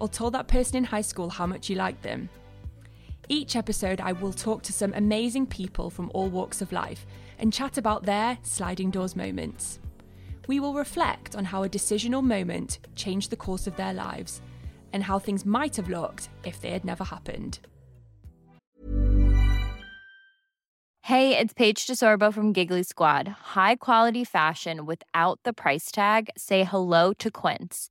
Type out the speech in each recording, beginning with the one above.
or told that person in high school how much you liked them? Each episode, I will talk to some amazing people from all walks of life and chat about their sliding doors moments. We will reflect on how a decision or moment changed the course of their lives and how things might have looked if they had never happened. Hey, it's Paige DeSorbo from Giggly Squad. High quality fashion without the price tag? Say hello to Quince.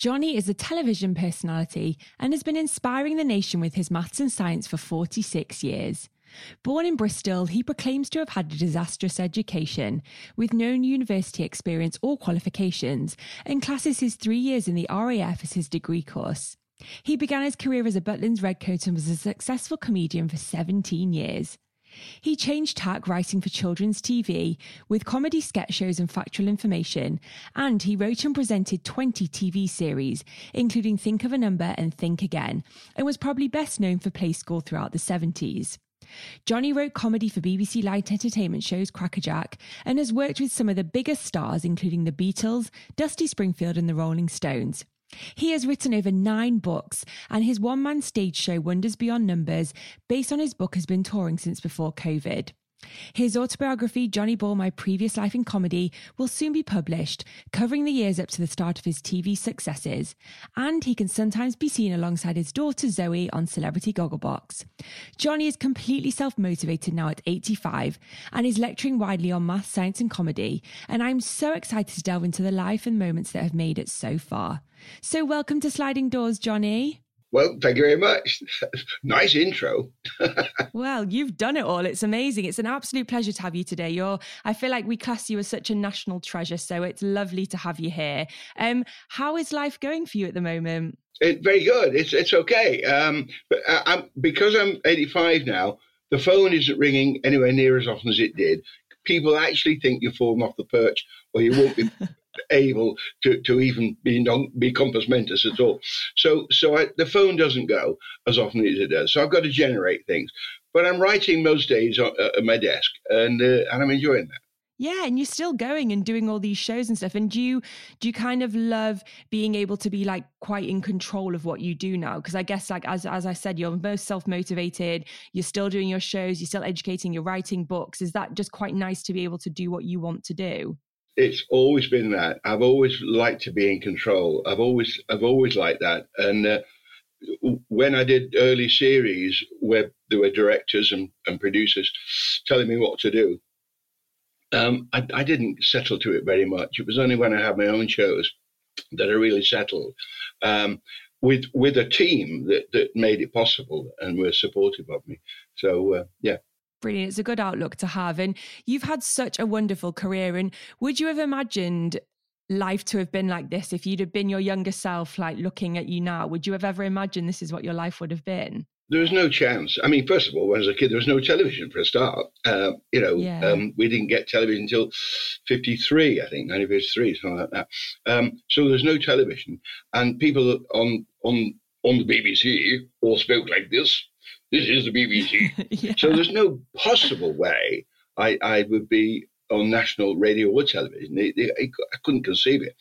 Johnny is a television personality and has been inspiring the nation with his maths and science for 46 years. Born in Bristol, he proclaims to have had a disastrous education with no university experience or qualifications and classes his three years in the RAF as his degree course. He began his career as a Butlins Redcoat and was a successful comedian for 17 years. He changed tack writing for children's TV with comedy sketch shows and factual information, and he wrote and presented 20 TV series, including Think of a Number and Think Again, and was probably best known for Play School throughout the 70s. Johnny wrote comedy for BBC Light Entertainment shows Crackerjack and has worked with some of the biggest stars, including the Beatles, Dusty Springfield, and the Rolling Stones. He has written over nine books, and his one man stage show, Wonders Beyond Numbers, based on his book, has been touring since before COVID. His autobiography, Johnny Ball My Previous Life in Comedy, will soon be published, covering the years up to the start of his TV successes. And he can sometimes be seen alongside his daughter Zoe on Celebrity Gogglebox. Johnny is completely self motivated now at 85 and is lecturing widely on math, science, and comedy. And I'm so excited to delve into the life and moments that have made it so far. So, welcome to Sliding Doors, Johnny. Well, thank you very much. nice intro. well, you've done it all. It's amazing. It's an absolute pleasure to have you today. You're I feel like we class you as such a national treasure, so it's lovely to have you here. Um, how is life going for you at the moment? It, very good. It's it's okay. Um, but I, I'm because I'm 85 now. The phone isn't ringing anywhere near as often as it did. People actually think you've fallen off the perch, or you won't be able to, to even be non, be compos mentis at all. So so I, the phone doesn't go as often as it does. So I've got to generate things. But I'm writing most days at, at my desk, and uh, and I'm enjoying that. Yeah, and you're still going and doing all these shows and stuff. And do you do you kind of love being able to be like quite in control of what you do now? Because I guess like as as I said, you're most self motivated. You're still doing your shows. You're still educating. You're writing books. Is that just quite nice to be able to do what you want to do? It's always been that. I've always liked to be in control. I've always I've always liked that. And uh, when I did early series where there were directors and, and producers telling me what to do, um, I, I, didn't settle to it very much. It was only when I had my own shows that I really settled. Um, with with a team that, that made it possible and were supportive of me. So uh, yeah, Brilliant. It's a good outlook to have. And you've had such a wonderful career. And would you have imagined life to have been like this if you'd have been your younger self, like looking at you now? Would you have ever imagined this is what your life would have been? There was no chance. I mean, first of all, when I was a kid, there was no television for a start. Uh, you know, Yeah. um, we didn't get television until 53, I think, 1953, something like that. Um, so there's no television. And people on, on, on the BBC all spoke like this. This is the BBC. yeah. So there's no possible way I, I would be on national radio or television. I couldn't conceive it.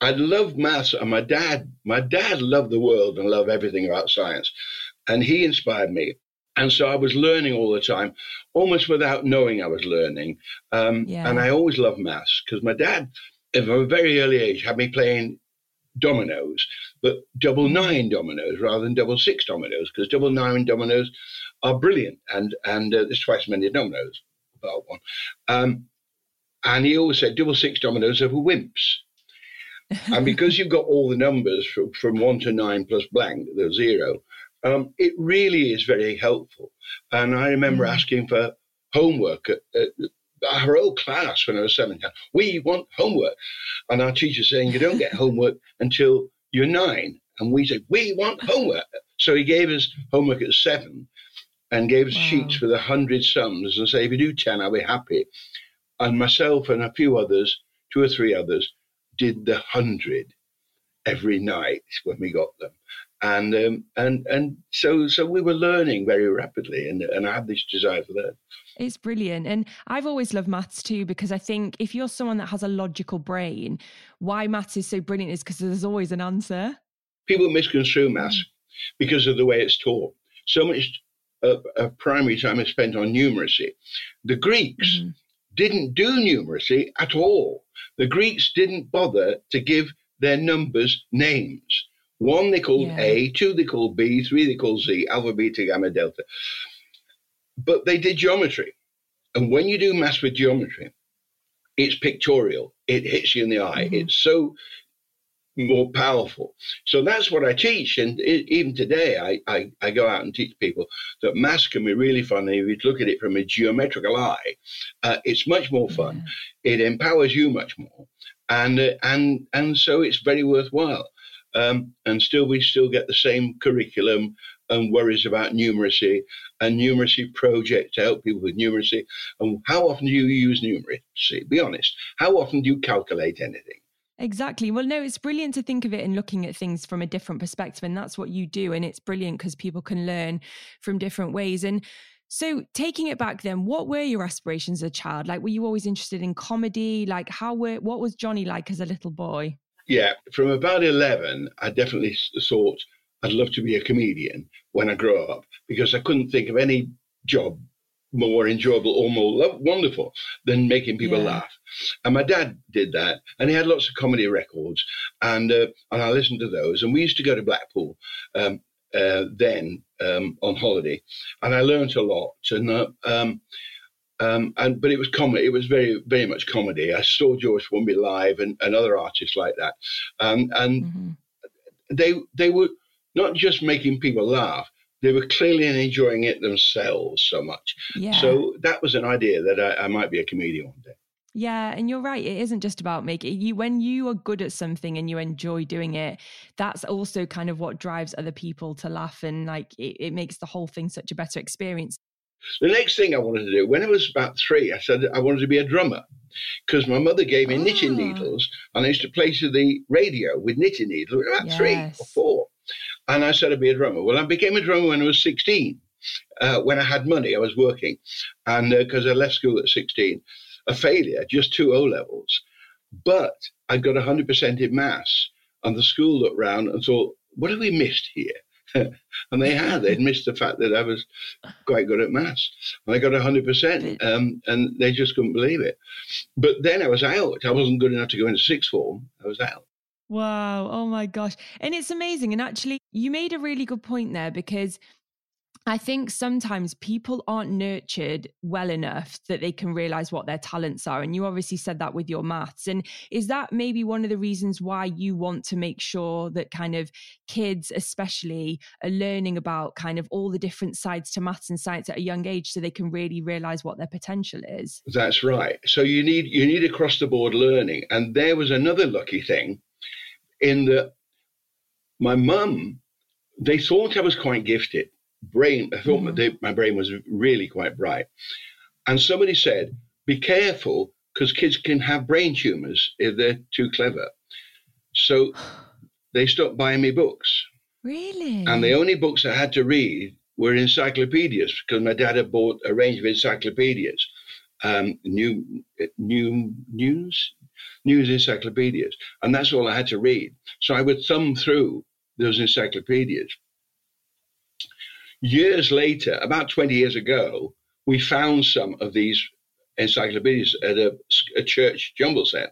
I loved maths, and my dad, my dad loved the world and loved everything about science, and he inspired me. And so I was learning all the time, almost without knowing I was learning. Um, Yeah. And I always loved maths because my dad, from a very early age, had me playing dominoes, but double nine dominoes rather than double six dominoes, because double nine dominoes are brilliant, and and uh, there's twice as many dominoes, about one. Um, and he always said double six dominoes are for wimps. and because you've got all the numbers from, from one to nine plus blank, the zero, um, it really is very helpful. And I remember Mm. asking for homework at, at our whole class when I was 17. We want homework. And our teacher saying, You don't get homework until you're nine. And we said, We want homework. So he gave us homework at seven and gave us Wow. sheets with a hundred sums and say, If you do 10, I'll be happy. And myself and a few others, two or three others, did the hundred every night when we got them. And um, and and so so we were learning very rapidly, and and I had this desire for that It's brilliant. And I've always loved maths too, because I think if you're someone that has a logical brain, why maths is so brilliant is because there's always an answer. People misconstrue maths because of the way it's taught. So much uh, of primary time is spent on numeracy. The Greeks Mhm. didn't do numeracy at all. The Greeks didn't bother to give their numbers names. One they called Yeah. A, two they called B, three they called Z, alpha, beta, gamma, delta. But they did geometry. And when you do maths with geometry, it's pictorial. It hits you in the eye. Mhm. It's so more powerful. So that's what I teach. And e even today, I, I, I go out and teach people that maths can be really fun. And if you look at it from a geometrical eye, uh, it's much more fun. It empowers you much more. And, uh, and, and so it's very worthwhile. Um, and still, we still get the same curriculum and worries about numeracy and numeracy project to help people with numeracy. And how often do you use numeracy? Be honest. How often do you calculate anything? Exactly. Well, no, it's brilliant to think of it and looking at things from a different perspective. And that's what you do. And it's brilliant because people can learn from different ways. And so, taking it back then, what were your aspirations as a child? Like, were you always interested in comedy? Like, how were, what was Johnny like as a little boy? Yeah, from about 11, I definitely thought I'd love to be a comedian when I grow up because I couldn't think of any job more enjoyable or more wonderful than making people Yeah. laugh. And my dad did that, and he had lots of comedy records, and uh, and I listened to those. And we used to go to Blackpool um, uh, then um, on holiday, and I learnt a lot. And uh, um, um, and but it was comedy. It was very very much comedy. I saw George Formby live and, and other artists like that, um, and Mhm. they they were not just making people laugh. They were clearly enjoying it themselves so much. Yeah. So that was an idea that I, I might be a comedian one day. Yeah, and you're right. It isn't just about making you when you are good at something and you enjoy doing it. That's also kind of what drives other people to laugh, and like it, it makes the whole thing such a better experience. The next thing I wanted to do, when I was about three, I said I wanted to be a drummer because my mother gave me knitting Ah. needles and I used to play to the radio with knitting needles about three or four. And I said I'd be a drummer. Well, I became a drummer when I was 16. Uh, when I had money, I was working. And because I left school at 16, a failure, just two O levels. But I got 100% in maths. And the school looked round and thought, what have we missed here? and they had. They'd missed the fact that I was quite good at maths. And I got 100%, um, and they just couldn't believe it. But then I was out. I wasn't good enough to go into sixth form. I was out. Wow. Oh my gosh. And it's amazing. And actually, you made a really good point there because I think sometimes people aren't nurtured well enough that they can realize what their talents are. And you obviously said that with your maths. And is that maybe one of the reasons why you want to make sure that kind of kids, especially, are learning about kind of all the different sides to maths and science at a young age so they can really realize what their potential is? That's right. So you need you need across the board learning. And there was another lucky thing in that my mum, they thought I was quite gifted brain, I thought mm. my brain was really quite bright. And somebody said, be careful because kids can have brain tumors if they're too clever. So they stopped buying me books. Really? And the only books I had to read were encyclopedias because my dad had bought a range of encyclopedias, um, new, new news, news encyclopedias, and that's all I had to read. So I would thumb through those encyclopedias Years later, about 20 years ago, we found some of these encyclopedias at a, a church jumble sale.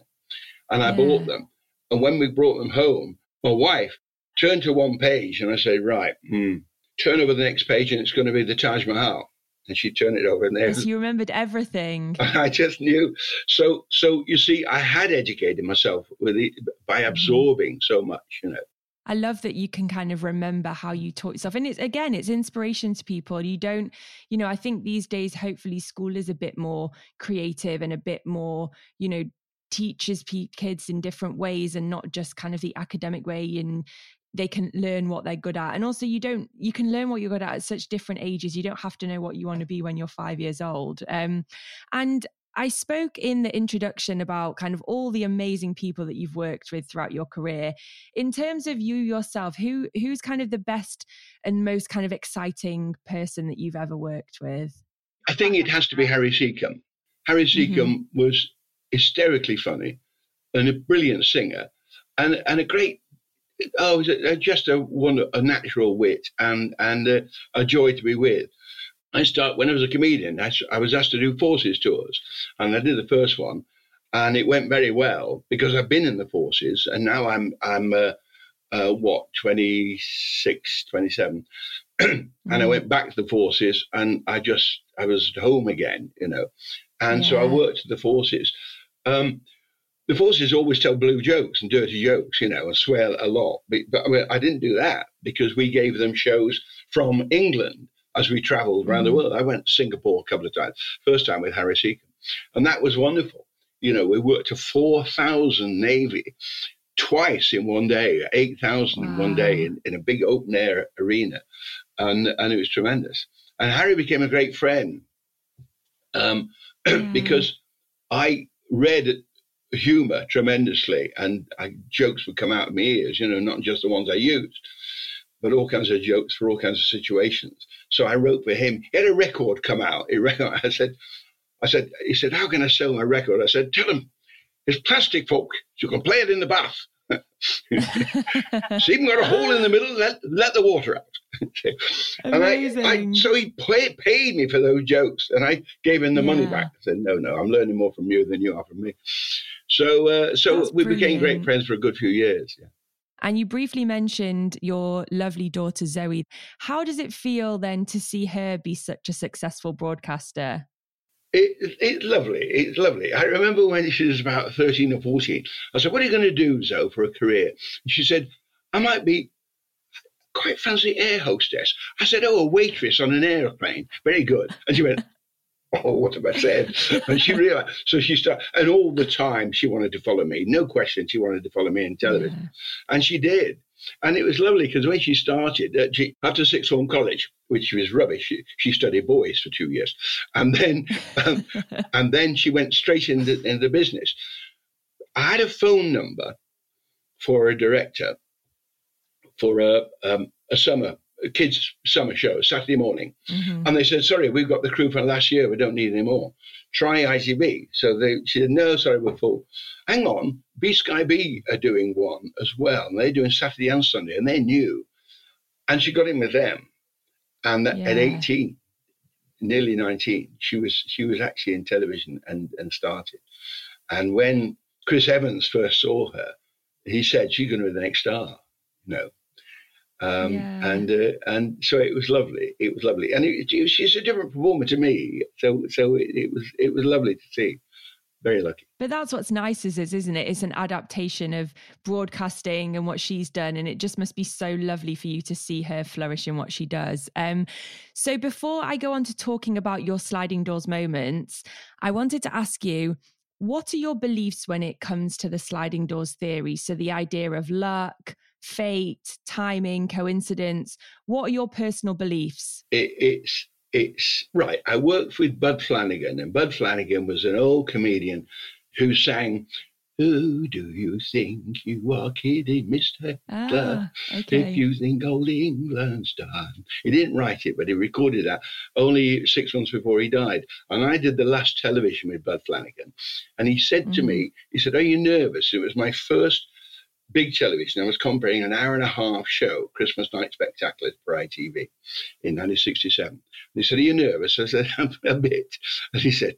And I yeah. bought them. And when we brought them home, my wife turned to one page and I said, Right, hmm, turn over the next page and it's going to be the Taj Mahal. And she turned it over and there. Yes, you remembered everything. I just knew. So, so you see, I had educated myself with it by mm-hmm. absorbing mm-hmm. so much, you know. I love that you can kind of remember how you taught yourself. And it's again, it's inspiration to people. You don't, you know, I think these days, hopefully, school is a bit more creative and a bit more, you know, teaches kids in different ways and not just kind of the academic way and they can learn what they're good at and also you don't you can learn what you're good at at such different ages you don't have to know what you want to be when you're five years old um, and I spoke in the introduction about kind of all the amazing people that you've worked with throughout your career. In terms of you yourself, who who's kind of the best and most kind of exciting person that you've ever worked with? I think it has to be Harry Secombe. Harry Secombe mm-hmm. was hysterically funny and a brilliant singer and and a great oh just a one a natural wit and and a, a joy to be with I start when I was a comedian. I, I was asked to do forces tours, and I did the first one, and it went very well because I've been in the forces, and now I'm I'm uh, uh, what 26, 27. and I mm. went back to the forces, and I just I was at home again, you know, and yeah. so I worked at the forces. Um, the forces always tell blue jokes and dirty jokes, you know, and swear a lot. But, but I, mean, I didn't do that because we gave them shows from England as we traveled around mm. the world. I went to Singapore a couple of times, first time with Harry Secombe, and that was wonderful. You know, we worked to 4,000 Navy twice in one day, 8,000 wow. in one day in, in a big open air arena. And, and it was tremendous. And Harry became a great friend um, yeah. because I read humor tremendously and I, jokes would come out of my ears, you know, not just the ones I used but all kinds of jokes for all kinds of situations. So I wrote for him. He had a record come out. He record, I said, I said, he said, how can I sell my record? I said, tell him it's plastic, folk. You can play it in the bath. it's even got a hole in the middle. Let let the water out. Amazing. I, I, so he paid me for those jokes, and I gave him the yeah. money back. I said, "No, no, I'm learning more from you than you are from me." So, uh, so That's we brilliant. became great friends for a good few years. Yeah. And you briefly mentioned your lovely daughter, Zoe. How does it feel then to see her be such a successful broadcaster? It, it's lovely. It's lovely. I remember when she was about 13 or 14, I said, What are you going to do, Zoe, for a career? And she said, I might be quite fancy air hostess. I said, Oh, a waitress on an airplane. Very good. And she went, oh, what have I said? and she realized, so she started, and all the time she wanted to follow me. No question, she wanted to follow me in television. Yeah. And she did. And it was lovely because when she started, uh, she, after sixth form college, which was rubbish, she, she studied boys for two years, and then um, and then she went straight into, into the business. I had a phone number for a director for a um, a summer kids' summer show, Saturday morning. Mm-hmm. And they said, sorry, we've got the crew from last year. We don't need any more. Try ITV. So they, she said, no, sorry, we're full. Hang on, B Sky B are doing one as well. And they're doing Saturday and Sunday, and they knew. And she got in with them. And yeah. at 18, nearly 19, she was she was actually in television and, and started. And when Chris Evans first saw her, he said, she's going to be the next star. No, Um, yeah. And uh, and so it was lovely. It was lovely, and it, it, she's a different performer to me. So so it, it was it was lovely to see very lucky. But that's what's nice is, is isn't it? It's an adaptation of broadcasting and what she's done, and it just must be so lovely for you to see her flourish in what she does. Um, so before I go on to talking about your sliding doors moments, I wanted to ask you. What are your beliefs when it comes to the sliding doors theory? So, the idea of luck, fate, timing, coincidence. What are your personal beliefs? It, it's it's right. I worked with Bud Flanagan, and Bud Flanagan was an old comedian who sang, Who do you think you are kidding, Mr. Ah, okay. If you think old England's done. He didn't write it, but he recorded that only six months before he died. And I did the last television with Bud Flanagan. And he said mm. to me, he said, Are you nervous? It was my first big television. I was comparing an hour and a half show, Christmas Night Spectacular for ITV in 1967. And he said, Are you nervous? I said, I'm a bit. And he said,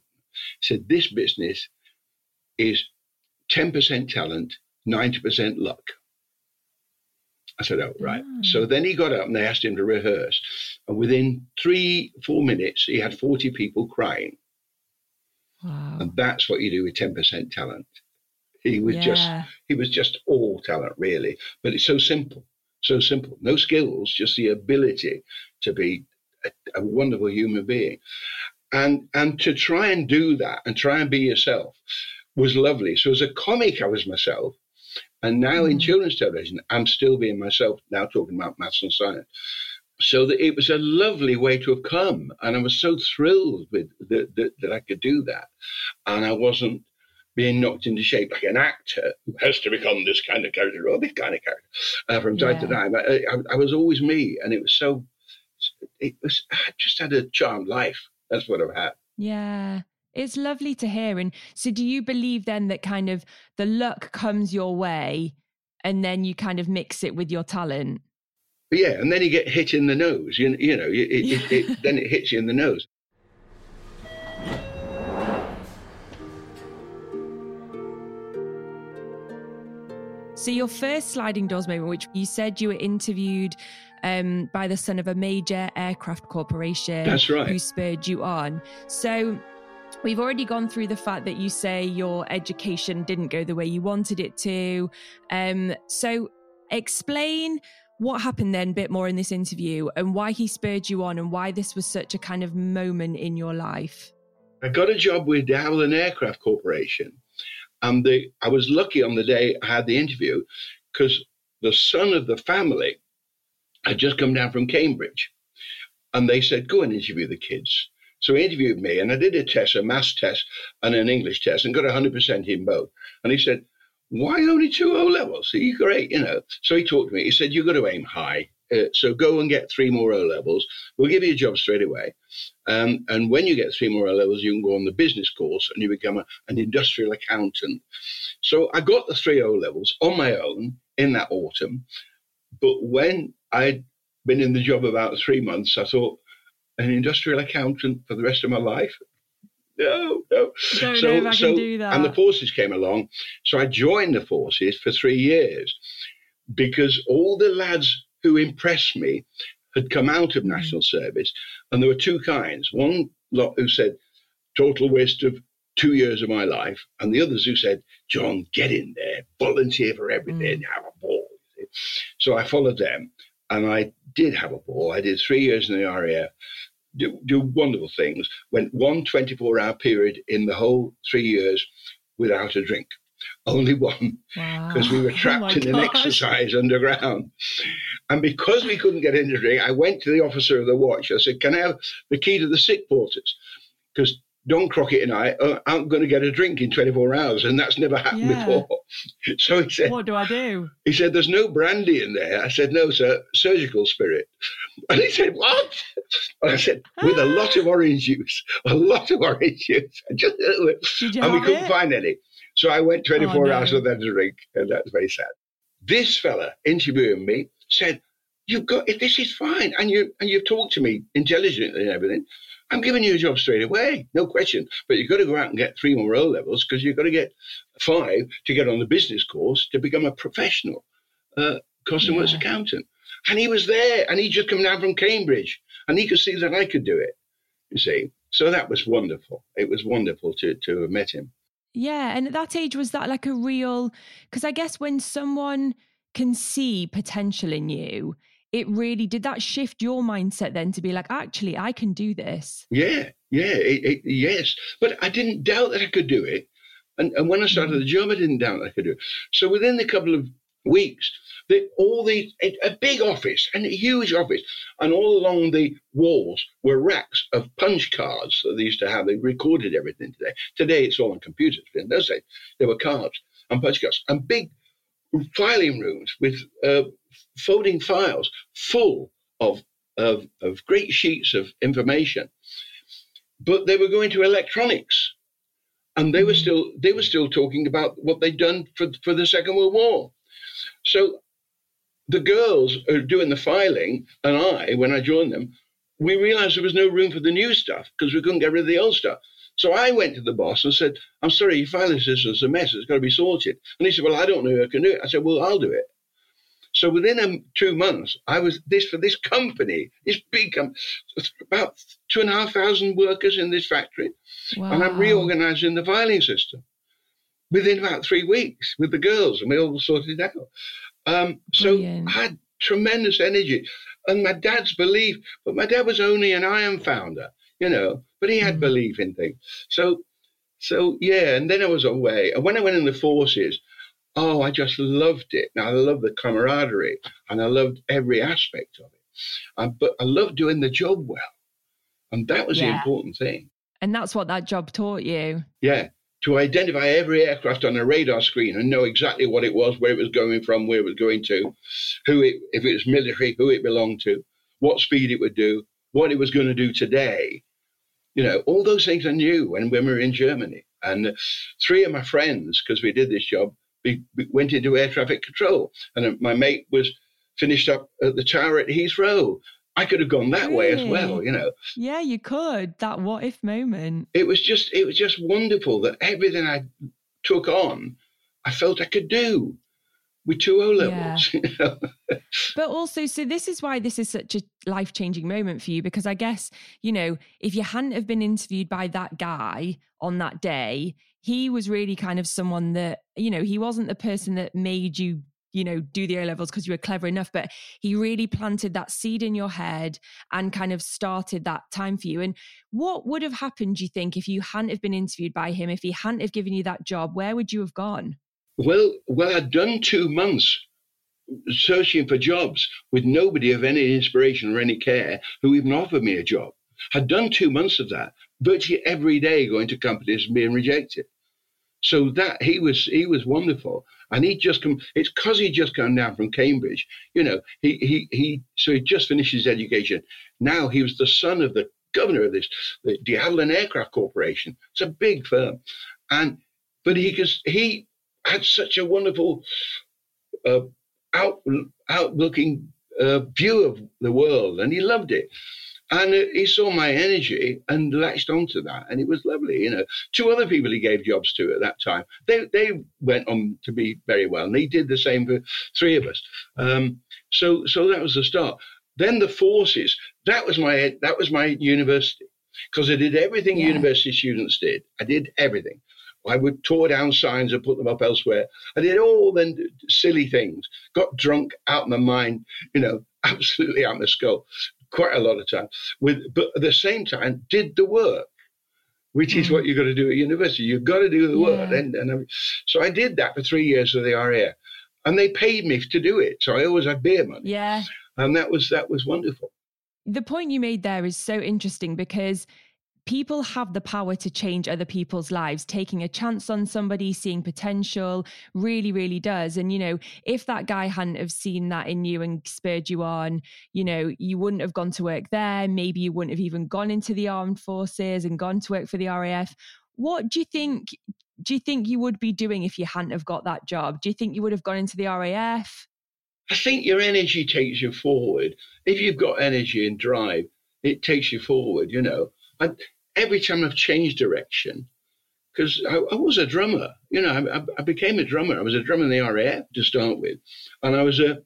he said, This business is 10% talent, 90% luck. I said, Oh, right. Mm. So then he got up and they asked him to rehearse. And within three, four minutes, he had 40 people crying. Wow. And that's what you do with 10% talent. He was yeah. just he was just all talent, really. But it's so simple, so simple. No skills, just the ability to be a, a wonderful human being. And and to try and do that and try and be yourself was lovely. So as a comic, I was myself. And now mm. in children's television, I'm still being myself, now talking about maths and science. So that it was a lovely way to have come. And I was so thrilled with that, that, that I could do that. And I wasn't being knocked into shape like an actor who has to become this kind of character or this kind of character uh, from time yeah. to time. I, I, I, was always me, and it was so. It was I just had a charmed life. That's what I've had. Yeah. It's lovely to hear. And so, do you believe then that kind of the luck comes your way and then you kind of mix it with your talent? But yeah, and then you get hit in the nose. You, you know, it, it, it, then it hits you in the nose. So, your first sliding doors moment, which you said you were interviewed um, by the son of a major aircraft corporation. That's right. Who spurred you on. So, We've already gone through the fact that you say your education didn't go the way you wanted it to. Um, so, explain what happened then a bit more in this interview and why he spurred you on and why this was such a kind of moment in your life. I got a job with de Havilland Aircraft Corporation and the, I was lucky on the day I had the interview because the son of the family had just come down from Cambridge. And they said, go and interview the kids. So he interviewed me, and I did a test, a maths test and an English test, and got 100% in both. And he said, why only two O levels? You great, you know? So he talked to me. He said, you've got to aim high. Uh, so go and get three more O levels. We'll give you a job straight away. Um, and when you get three more O levels, you can go on the business course and you become a, an industrial accountant. So I got the three O levels on my own in that autumn. But when I'd been in the job about three months, I thought, an industrial accountant for the rest of my life? No, no. So, know if I so, can do that. And the forces came along. So I joined the forces for three years because all the lads who impressed me had come out of mm. national service, and there were two kinds. One lot who said, total waste of two years of my life, and the others who said, John, get in there, volunteer for everything, mm. have a ball. So I followed them, and I did have a ball. I did three years in the RAF, do, do wonderful things, went one 24 hour period in the whole three years without a drink. Only one, because wow. we were oh trapped oh in gosh. an exercise underground. And because we couldn't get in the drink, I went to the officer of the watch. I said, Can I have the key to the sick quarters? Because Don Crockett and I uh, aren't going to get a drink in 24 hours, and that's never happened yeah. before. So he said, What do I do? He said, There's no brandy in there. I said, No, sir, surgical spirit. And he said, What? And I said, With a lot of orange juice, a lot of orange juice. And we couldn't it? find any. So I went 24 oh, no. hours without a drink, and that's very sad. This fella interviewing me said, "You've got if this is fine, and you and you've talked to me intelligently and everything. I'm giving you a job straight away, no question. But you've got to go out and get three more O levels because you've got to get five to get on the business course to become a professional uh, cost and works accountant." And he was there and he'd just come down from Cambridge and he could see that I could do it, you see. So that was wonderful. It was wonderful to, to have met him. Yeah. And at that age, was that like a real, because I guess when someone can see potential in you, it really did that shift your mindset then to be like, actually, I can do this. Yeah, yeah, it, it, yes. But I didn't doubt that I could do it. And, and when I started mm. the job, I didn't doubt that I could do it. So within a couple of weeks, the, all the a big office and a huge office, and all along the walls were racks of punch cards that they used to have. They recorded everything today. Today it's all on computers. But in those days, there were cards and punch cards and big filing rooms with uh, folding files full of, of of great sheets of information. But they were going to electronics and they were mm. still they were still talking about what they'd done for for the Second World War. So the girls are doing the filing, and I, when I joined them, we realized there was no room for the new stuff because we couldn't get rid of the old stuff. So I went to the boss and said, I'm sorry, your filing system is a mess. It's got to be sorted. And he said, Well, I don't know who can do it. I said, Well, I'll do it. So within um, two months, I was this for this company, this big company, about two and a half thousand workers in this factory. Wow. And I'm reorganizing the filing system within about three weeks with the girls, and we all sorted it out. Um, so I had tremendous energy. And my dad's belief, but my dad was only an iron founder, you know, but he had mm. belief in things. So, so yeah, and then I was away. And when I went in the forces, oh, I just loved it. Now I love the camaraderie and I loved every aspect of it. Um, but I loved doing the job well. And that was yeah. the important thing. And that's what that job taught you. Yeah to identify every aircraft on a radar screen and know exactly what it was, where it was going from, where it was going to, who it, if it was military, who it belonged to, what speed it would do, what it was going to do today. You know, all those things I knew when, we were in Germany. And three of my friends, because we did this job, we, we went into air traffic control. And my mate was finished up at the tower at Heathrow. I could have gone that really? way as well, you know. Yeah, you could. That what if moment. It was just it was just wonderful that everything I took on, I felt I could do with two O levels. Yeah. but also, so this is why this is such a life changing moment for you because I guess you know if you hadn't have been interviewed by that guy on that day, he was really kind of someone that you know he wasn't the person that made you you know, do the A levels because you were clever enough. But he really planted that seed in your head and kind of started that time for you. And what would have happened, do you think, if you hadn't have been interviewed by him, if he hadn't have given you that job, where would you have gone? Well, well, I'd done two months searching for jobs with nobody of any inspiration or any care who even offered me a job. I'd done two months of that, virtually every day going to companies and being rejected. So that he was he was wonderful, and he just come. It's because he just come down from Cambridge. You know, he he he. So he just finished his education. Now he was the son of the governor of this the de Aircraft Corporation. It's a big firm, and but he because he had such a wonderful uh, out outlooking uh, view of the world, and he loved it. And he saw my energy and latched onto that, and it was lovely. You know, two other people he gave jobs to at that time, they they went on to be very well, and he did the same for three of us. Um, so so that was the start. Then the forces. That was my that was my university because I did everything yeah. university students did. I did everything. I would tore down signs and put them up elsewhere. I did all the silly things. Got drunk out of my mind, you know, absolutely out of my skull quite a lot of time. With but at the same time, did the work, which is mm. what you've got to do at university. You've got to do the yeah. work, and, and I, so I did that for three years of the RAF, and they paid me to do it. So I always had beer money. Yeah, and that was that was wonderful. The point you made there is so interesting because people have the power to change other people's lives. Taking a chance on somebody, seeing potential really, really does. And, you know, if that guy hadn't have seen that in you and spurred you on, you know, you wouldn't have gone to work there. Maybe you wouldn't have even gone into the armed forces and gone to work for the RAF. What do you think? Do you think you would be doing if you hadn't have got that job? Do you think you would have gone into the RAF? I think your energy takes you forward. If you've got energy and drive, it takes you forward, you know. I, every time I've changed direction, because I, I, was a drummer, you know, I, I, became a drummer. I was a drummer in the RAF to start with, and I was a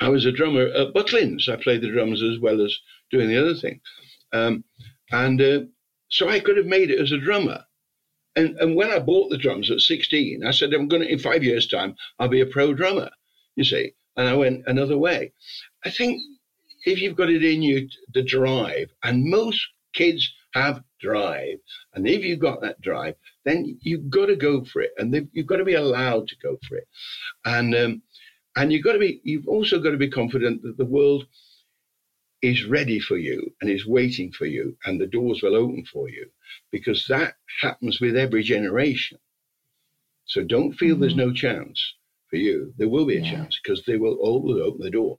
I was a drummer at Butlins. I played the drums as well as doing the other thing. Um, and uh, so I could have made it as a drummer. And, and when I bought the drums at 16, I said, I'm going to, in five years' time, I'll be a pro drummer, you see. And I went another way. I think if you've got it in you, the drive, and most kids have drive, and if you've got that drive, then you've got to go for it, and you've got to be allowed to go for it. And um, and you've got to be, you've also got to be confident that the world is ready for you and is waiting for you, and the doors will open for you, because that happens with every generation. So don't feel mm-hmm. there's no chance for you. There will be a yeah. chance because they will always open the door.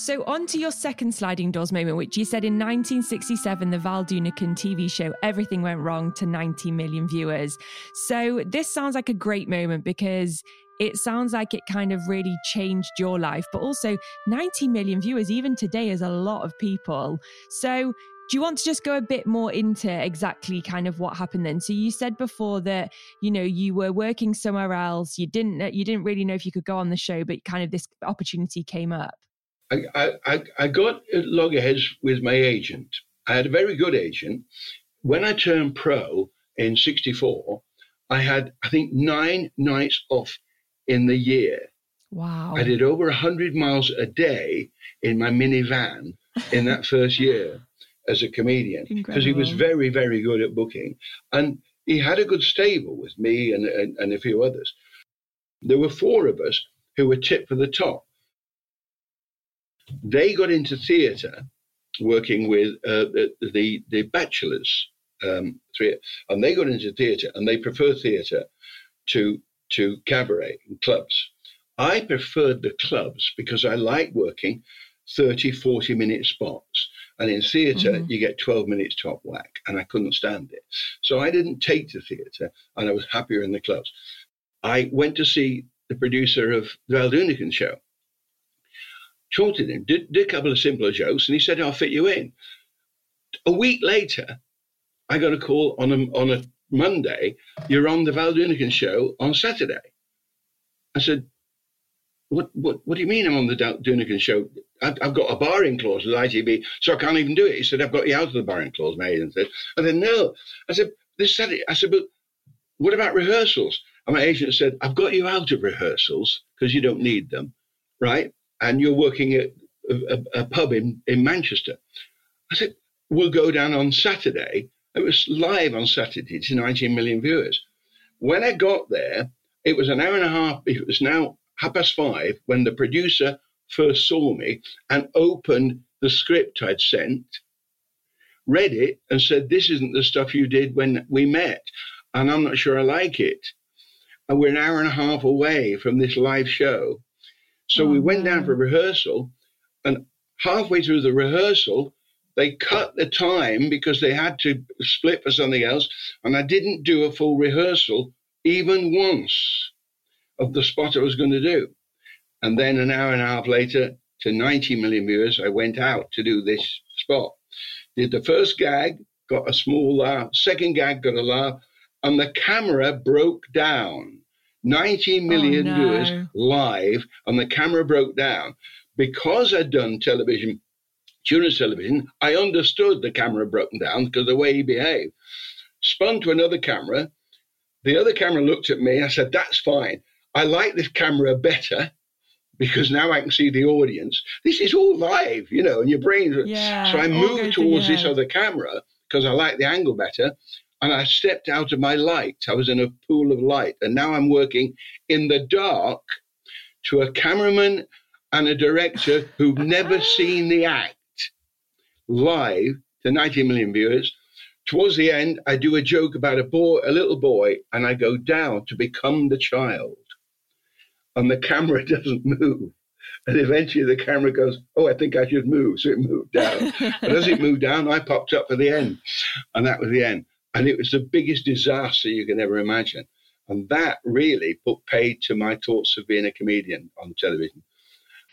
So, on to your second sliding doors moment, which you said in 1967, the Val Doonican TV show Everything Went Wrong to 90 million viewers. So, this sounds like a great moment because it sounds like it kind of really changed your life, but also 90 million viewers, even today, is a lot of people. So, do you want to just go a bit more into exactly kind of what happened then so you said before that you know you were working somewhere else you didn't you didn't really know if you could go on the show but kind of this opportunity came up I, I, I got loggerheads with my agent. I had a very good agent. When I turned pro in 64, I had, I think, nine nights off in the year. Wow. I did over 100 miles a day in my minivan in that first year as a comedian because he was very, very good at booking. And he had a good stable with me and, and, and a few others. There were four of us who were tipped for the top. They got into theatre working with uh, the, the bachelors, um, three, and they got into theatre and they prefer theatre to, to cabaret and clubs. I preferred the clubs because I like working 30, 40 minute spots. And in theatre, mm-hmm. you get 12 minutes top whack, and I couldn't stand it. So I didn't take to theatre, and I was happier in the clubs. I went to see the producer of the Val Doonican show, taunted him, did, did a couple of simpler jokes, and he said, I'll fit you in. A week later, I got a call on a, on a Monday, you're on the Val Doonican show on Saturday. I said, what, what, what do you mean I'm on the Doonican show? I've, I've, got a barring clause with ITV, so I can't even do it. He said, I've got you out of the barring clause, my agent said. I said, no. I said, this Saturday. I said, but what about rehearsals? And my agent said, I've got you out of rehearsals because you don't need them, right? And you're working at a, a, pub in, in Manchester. I said, we'll go down on Saturday. It was live on Saturday to 19 million viewers. When I got there, it was an hour and a half. It was now half past five when the producer first saw me and opened the script I'd sent, read it, and said, This isn't the stuff you did when we met. And I'm not sure I like it. And we're an hour and a half away from this live show. So oh, we went down for rehearsal, and halfway through the rehearsal, they cut the time because they had to split for something else. And I didn't do a full rehearsal even once of the spot I was going to do. And then an hour and a half later, to 90 million viewers, I went out to do this spot. Did the first gag, got a small laugh. Second gag got a laugh. And the camera broke down. 19 million oh, no. viewers live, and the camera broke down. Because I'd done television, children's television, I understood the camera broken down because the way he behaved. Spun to another camera. The other camera looked at me. I said, That's fine. I like this camera better because now I can see the audience. This is all live, you know, and your brain. Yeah, so I moved towards this other camera because I like the angle better. And I stepped out of my light. I was in a pool of light. And now I'm working in the dark to a cameraman and a director who've never seen the act live to 90 million viewers. Towards the end, I do a joke about a boy, a little boy, and I go down to become the child. And the camera doesn't move. And eventually the camera goes, Oh, I think I should move. So it moved down. and as it moved down, I popped up for the end. And that was the end. And it was the biggest disaster you can ever imagine. And that really put paid to my thoughts of being a comedian on television.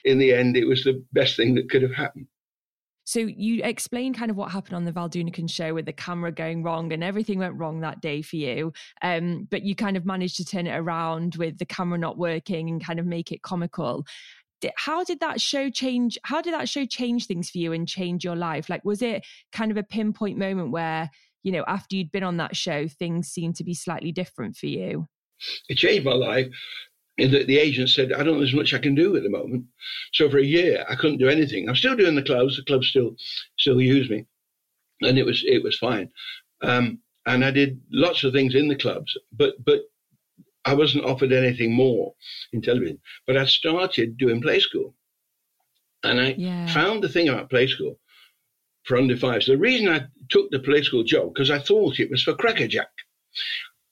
In the end, it was the best thing that could have happened. So you explained kind of what happened on the Val Doonican show with the camera going wrong and everything went wrong that day for you. Um, but you kind of managed to turn it around with the camera not working and kind of make it comical. How did that show change? How did that show change things for you and change your life? Like, was it kind of a pinpoint moment where, you know, after you'd been on that show, things seemed to be slightly different for you? It changed my life and the, the agent said, I don't know as much I can do at the moment. So for a year, I couldn't do anything. I'm still doing the clubs. The clubs still still use me, and it was it was fine. Um, and I did lots of things in the clubs, but but I wasn't offered anything more in television. But I started doing play school, and I yeah. found the thing about play school for under fives. The reason I took the school job because I thought it was for crackerjack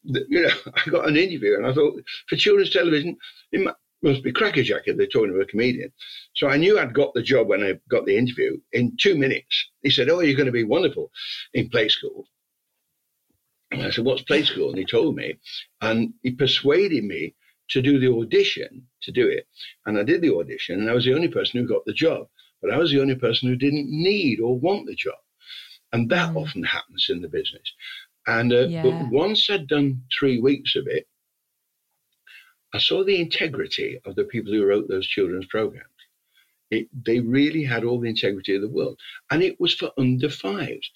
you know, I got an interview and I thought, for children's television, it must be crackerjack if they're talking to a comedian. So I knew I'd got the job when I got the interview. In two minutes, he said, Oh, you're going to be wonderful in play school. And I said, What's play school? And he told me. And he persuaded me to do the audition to do it. And I did the audition, and I was the only person who got the job. But I was the only person who didn't need or want the job. And that mm. often happens in the business. And uh, yeah. but once I'd done three weeks of it, I saw the integrity of the people who wrote those children's programs. It, they really had all the integrity of the world, and it was for under fives.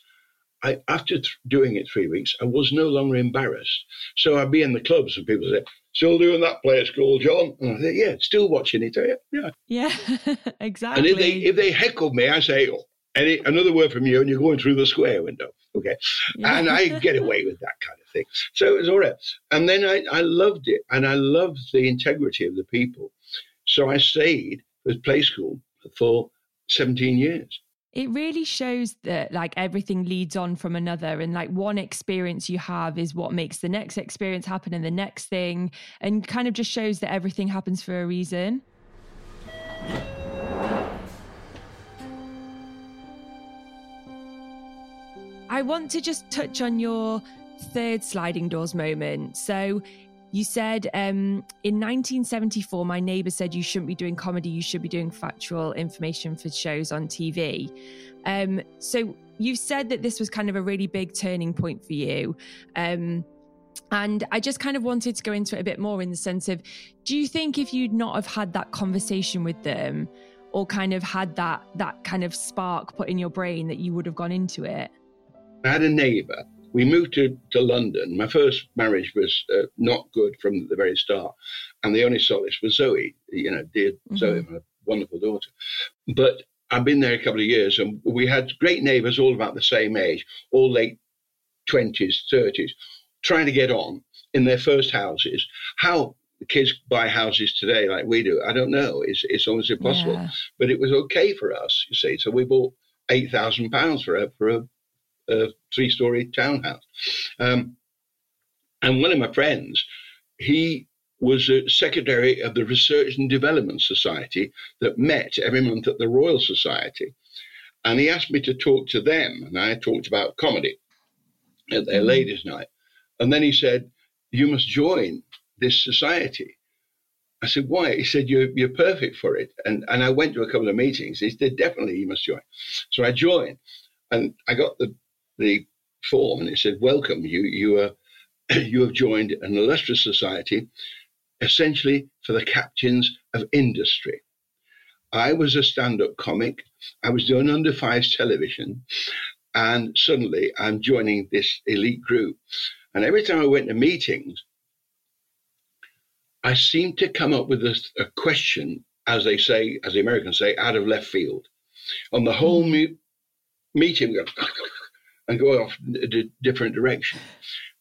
I, after th- doing it three weeks, I was no longer embarrassed. So I'd be in the clubs and people say, "Still doing that play school, John?" And I say, "Yeah, still watching it." Yeah, yeah, exactly. And if they if they heckled me, I say, oh, any, another word from you, and you're going through the square window. Okay. Yeah. And I get away with that kind of thing. So it was all right. And then I, I loved it. And I loved the integrity of the people. So I stayed with play school for 17 years it really shows that like everything leads on from another and like one experience you have is what makes the next experience happen and the next thing and kind of just shows that everything happens for a reason I want to just touch on your third sliding doors moment. So you said um, in 1974, my neighbor said you shouldn't be doing comedy, you should be doing factual information for shows on TV. Um, so you've said that this was kind of a really big turning point for you. Um, and I just kind of wanted to go into it a bit more in the sense of do you think if you'd not have had that conversation with them or kind of had that that kind of spark put in your brain that you would have gone into it? I had a neighbour. We moved to, to London. My first marriage was uh, not good from the very start. And the only solace was Zoe, you know, dear mm-hmm. Zoe, my wonderful daughter. But I've been there a couple of years and we had great neighbours, all about the same age, all late 20s, 30s, trying to get on in their first houses. How the kids buy houses today like we do, I don't know. It's, it's almost impossible. Yeah. But it was okay for us, you see. So we bought £8,000 for a, for a a three story townhouse. Um, and one of my friends, he was a secretary of the Research and Development Society that met every month at the Royal Society. And he asked me to talk to them, and I talked about comedy at their mm-hmm. ladies' night. And then he said, You must join this society. I said, Why? He said, You're, you're perfect for it. And, and I went to a couple of meetings. He said, Definitely, you must join. So I joined, and I got the the form, and it said, "Welcome, you you are you have joined an illustrious society, essentially for the captains of industry." I was a stand-up comic. I was doing under fives television, and suddenly I'm joining this elite group. And every time I went to meetings, I seemed to come up with a, a question, as they say, as the Americans say, out of left field. On the whole mm. meeting, go and go off a different direction.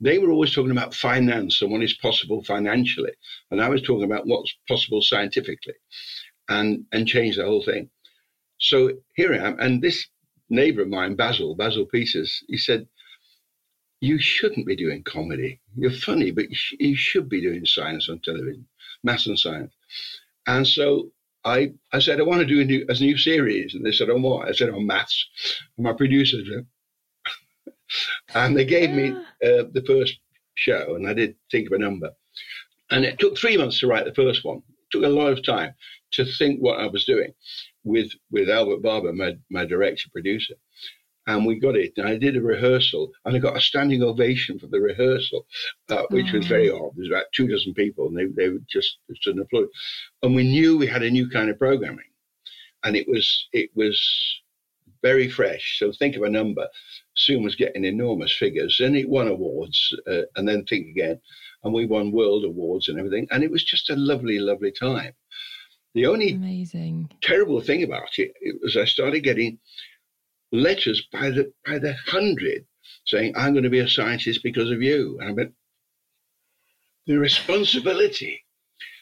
They were always talking about finance and what is possible financially, and I was talking about what's possible scientifically, and and change the whole thing. So here I am, and this neighbor of mine, Basil, Basil Peters, he said, You shouldn't be doing comedy. You're funny, but you, sh- you should be doing science on television, maths and science. And so I, I said, I want to do a new, a new series. And they said, On what? I said, On maths. And my producer said, and they gave me uh, the first show, and I did think of a number. And it took three months to write the first one. It took a lot of time to think what I was doing with with Albert Barber, my my director producer, and we got it. And I did a rehearsal, and I got a standing ovation for the rehearsal, uh, which was very odd. There was about two dozen people, and they they were just stood and applauded. And we knew we had a new kind of programming, and it was it was very fresh. So think of a number. Soon was getting enormous figures, and it won awards, uh, and then think again, and we won world awards and everything, and it was just a lovely, lovely time. The only amazing terrible thing about it, it was I started getting letters by the by the hundred saying, I'm going to be a scientist because of you. And I went, the responsibility.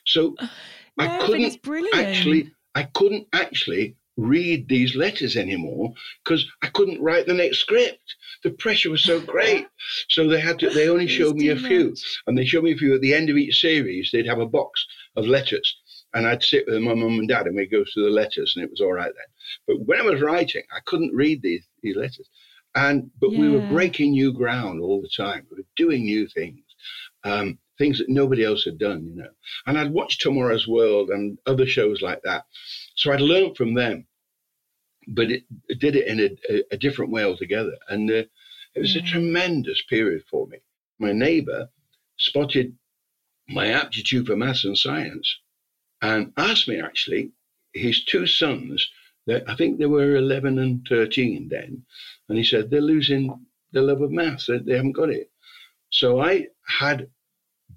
So no, I couldn't actually I couldn't actually read these letters anymore because I couldn't write the next script. The pressure was so great. So they had to they only showed me a few. Much. And they showed me a few at the end of each series, they'd have a box of letters and I'd sit with my mum and dad and we'd go through the letters and it was all right then. But when I was writing, I couldn't read these, these letters. And but yeah. we were breaking new ground all the time. We were doing new things, um, things that nobody else had done, you know. And I'd watched Tomorrow's World and other shows like that, so I'd learned from them. But it, it did it in a, a, a, different way altogether, and uh, it was yeah. a tremendous period for me. My neighbour spotted my aptitude for maths and science and asked me actually, his two sons, I think they were 11 and 13 then, and he said, they're losing the love of maths, they, they haven't got it. So I had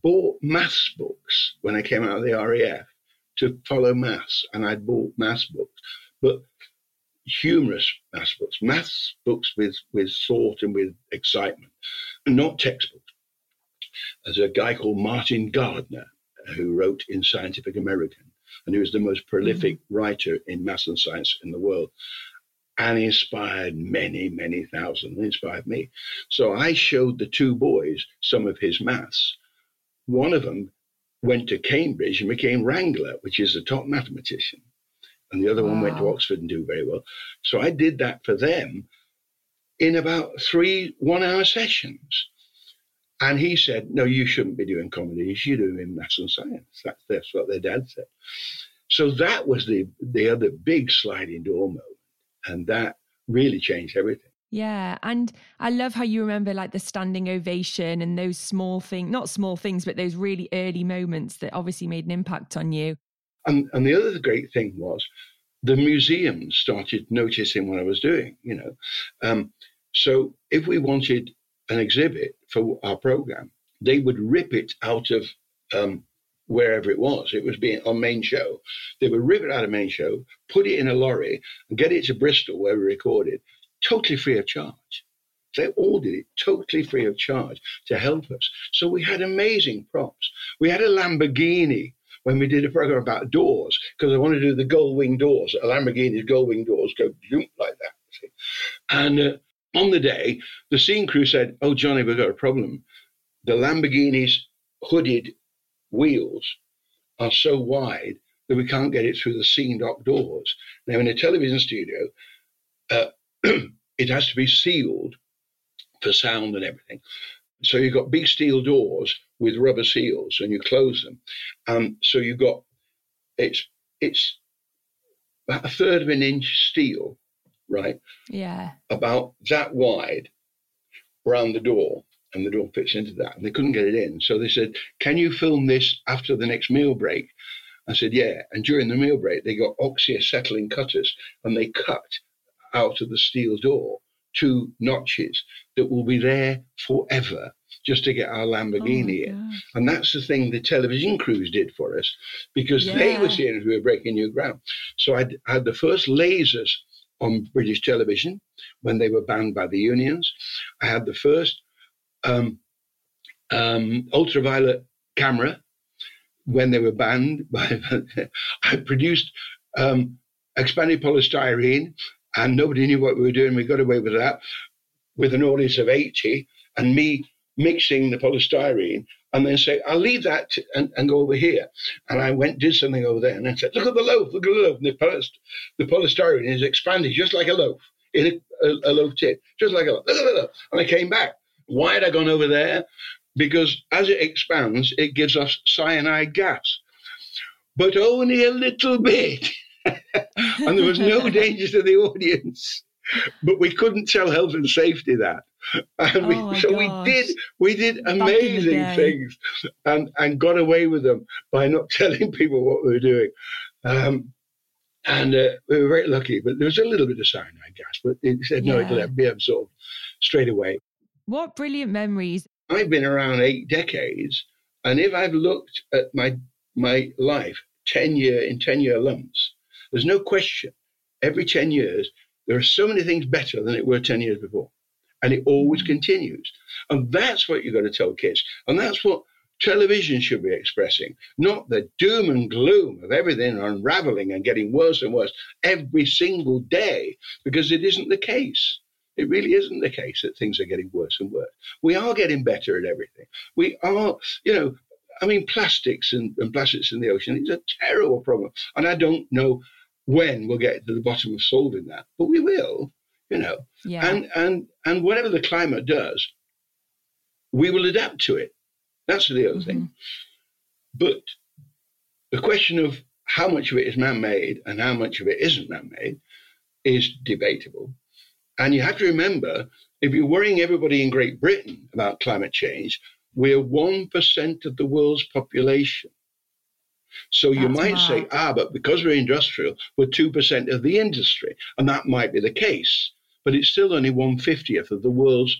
bought maths books when I came out of the RAF to follow maths, and I'd bought maths books, but humorous maths books, maths books with, with thought and with excitement, not textbooks. There's a guy called Martin Gardner who wrote in Scientific American, and he was the most prolific mm-hmm. writer in maths and science in the world. And inspired many, many thousand, inspired me. So I showed the two boys some of his maths. One of them went to Cambridge and became Wrangler, which is a top mathematician. And the other wow. one went to Oxford and do very well. So I did that for them in about three one hour sessions. And he said, No, you shouldn't be doing comedy. You should be doing maths and science. That's, that's what their dad said. So that was the, the other big sliding door moment. And that really changed everything. Yeah. And I love how you remember like the standing ovation and those small things, not small things, but those really early moments that obviously made an impact on you. And, and the other great thing was the museum started noticing what I was doing, you know. Um, so if we wanted an exhibit for our program, they would rip it out of um, wherever it was. It was being on main show. They would rip it out of main show, put it in a lorry, and get it to Bristol where we recorded, totally free of charge. They all did it totally free of charge to help us. So we had amazing props. We had a Lamborghini when we did a program about doors because I wanted to do the gull wing doors. A Lamborghini's gull wing doors go like that. See? And uh, on the day, the scene crew said, Oh, Johnny, we've got a problem. The Lamborghini's hooded wheels are so wide that we can't get it through the scene dock doors. Now, in a television studio, uh, it has to be sealed for sound and everything. So you've got big steel doors with rubber seals, and you close them. Um, so you've got it's it's about a third of an inch steel right? Yeah. About that wide. around the door, and the door fits into that, and they couldn't get it in. So they said, "Can you film this after the next meal break?" I said, "Yeah." And during the meal break, they got oxyacetylene cutters, and they cut out of the steel door two notches that will be there forever just to get our Lamborghini Oh in. And that's the thing the television crews did for us because they were Yeah. seeing as we were breaking new ground. So I had the first lasers on British television when they were banned by the unions. I had the first um, um, ultraviolet camera when they were banned by. I produced um, expanded polystyrene, and nobody knew what we were doing. We got away with that with an audience of 80, and me mixing the polystyrene and then say, I'll leave that and, and go over here. And I went, did something over there, and I said, Look at the loaf, look at the loaf. And the, the polystyrene is expanded just like a loaf in a, a, a loaf tin, just like a loaf. Look at the loaf. And I came back. Why had I gone over there? Because as it expands, it gives us cyanide gas, but only a little bit. and there was no danger to the audience. But we couldn't tell health and safety that. And we, Oh so we did we did Back in the amazing things and, and got away with them by not telling people what we were doing. Um, and uh, we were very lucky, but there was a little bit of cyanide gas, but it said no, Yeah. it'll be absorbed straight away. What brilliant memories. I've been around eight decades, and if I've looked at my my life ten year in ten year lumps, there's no question. Every ten years, there are so many things better than it were ten years before, and it always mm. continues. And that's what you've got to tell kids, and that's what television should be expressing, not the doom and gloom of everything unraveling and getting worse and worse every single day, because it isn't the case. It really isn't the case that things are getting worse and worse. We are getting better at everything. We are, you know, I mean, plastics and, and plastics in the ocean is a terrible problem. And I don't know when we'll get to the bottom of solving that, but we will, you know. Yeah. And and and whatever the climate does, we will adapt to it. That's the other thing. Mm-hmm. But the question of how much of it is man-made and how much of it isn't man-made is debatable. And you have to remember, if you're worrying everybody in Great Britain about climate change, we're 1% of the world's population. So you That's might say, ah, but because we're industrial, we're 2% of the industry. And that might be the case. But it's still only 150th of the world's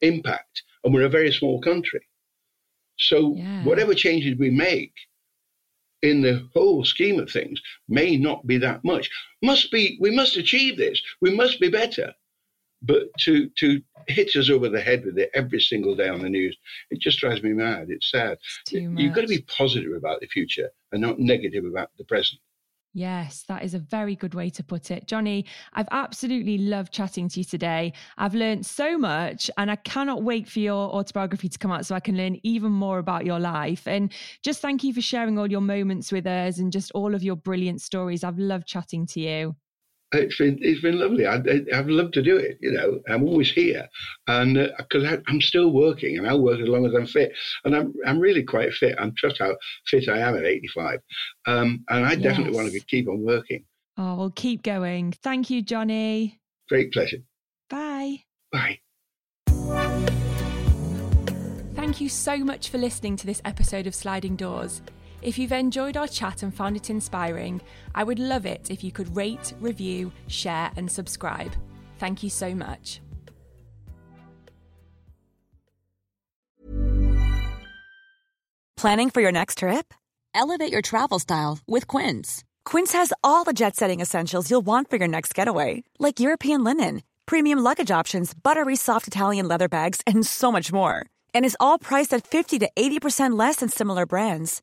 impact. And we're a very small country. So Yeah. whatever changes we make in the whole scheme of things may not be that much. Must be we must achieve this. We must be better. But to to hit us over the head with it every single day on the news, it just drives me mad. It's sad. It's You've got to be positive about the future and not negative about the present. Yes, that is a very good way to put it. Johnny, I've absolutely loved chatting to you today. I've learned so much and I cannot wait for your autobiography to come out so I can learn even more about your life. And just thank you for sharing all your moments with us and just all of your brilliant stories. I've loved chatting to you. It's been it's been lovely. I, I, I've loved to do it. You know, I'm always here, and because I I'm still working, and I'll work as long as I'm fit, and I'm I'm really quite fit. I'm just how fit I am at 85, um, and I definitely want to keep on working. Oh, well, keep going. Thank you, Johnny. Great pleasure. Bye. Bye. Thank you so much for listening to this episode of Sliding Doors. If you've enjoyed our chat and found it inspiring, I would love it if you could rate, review, share, and subscribe. Thank you so much. Planning for your next trip? Elevate your travel style with Quince. Quince has all the jet setting essentials you'll want for your next getaway, like European linen, premium luggage options, buttery soft Italian leather bags, and so much more. And is all priced at 50 to 80% less than similar brands.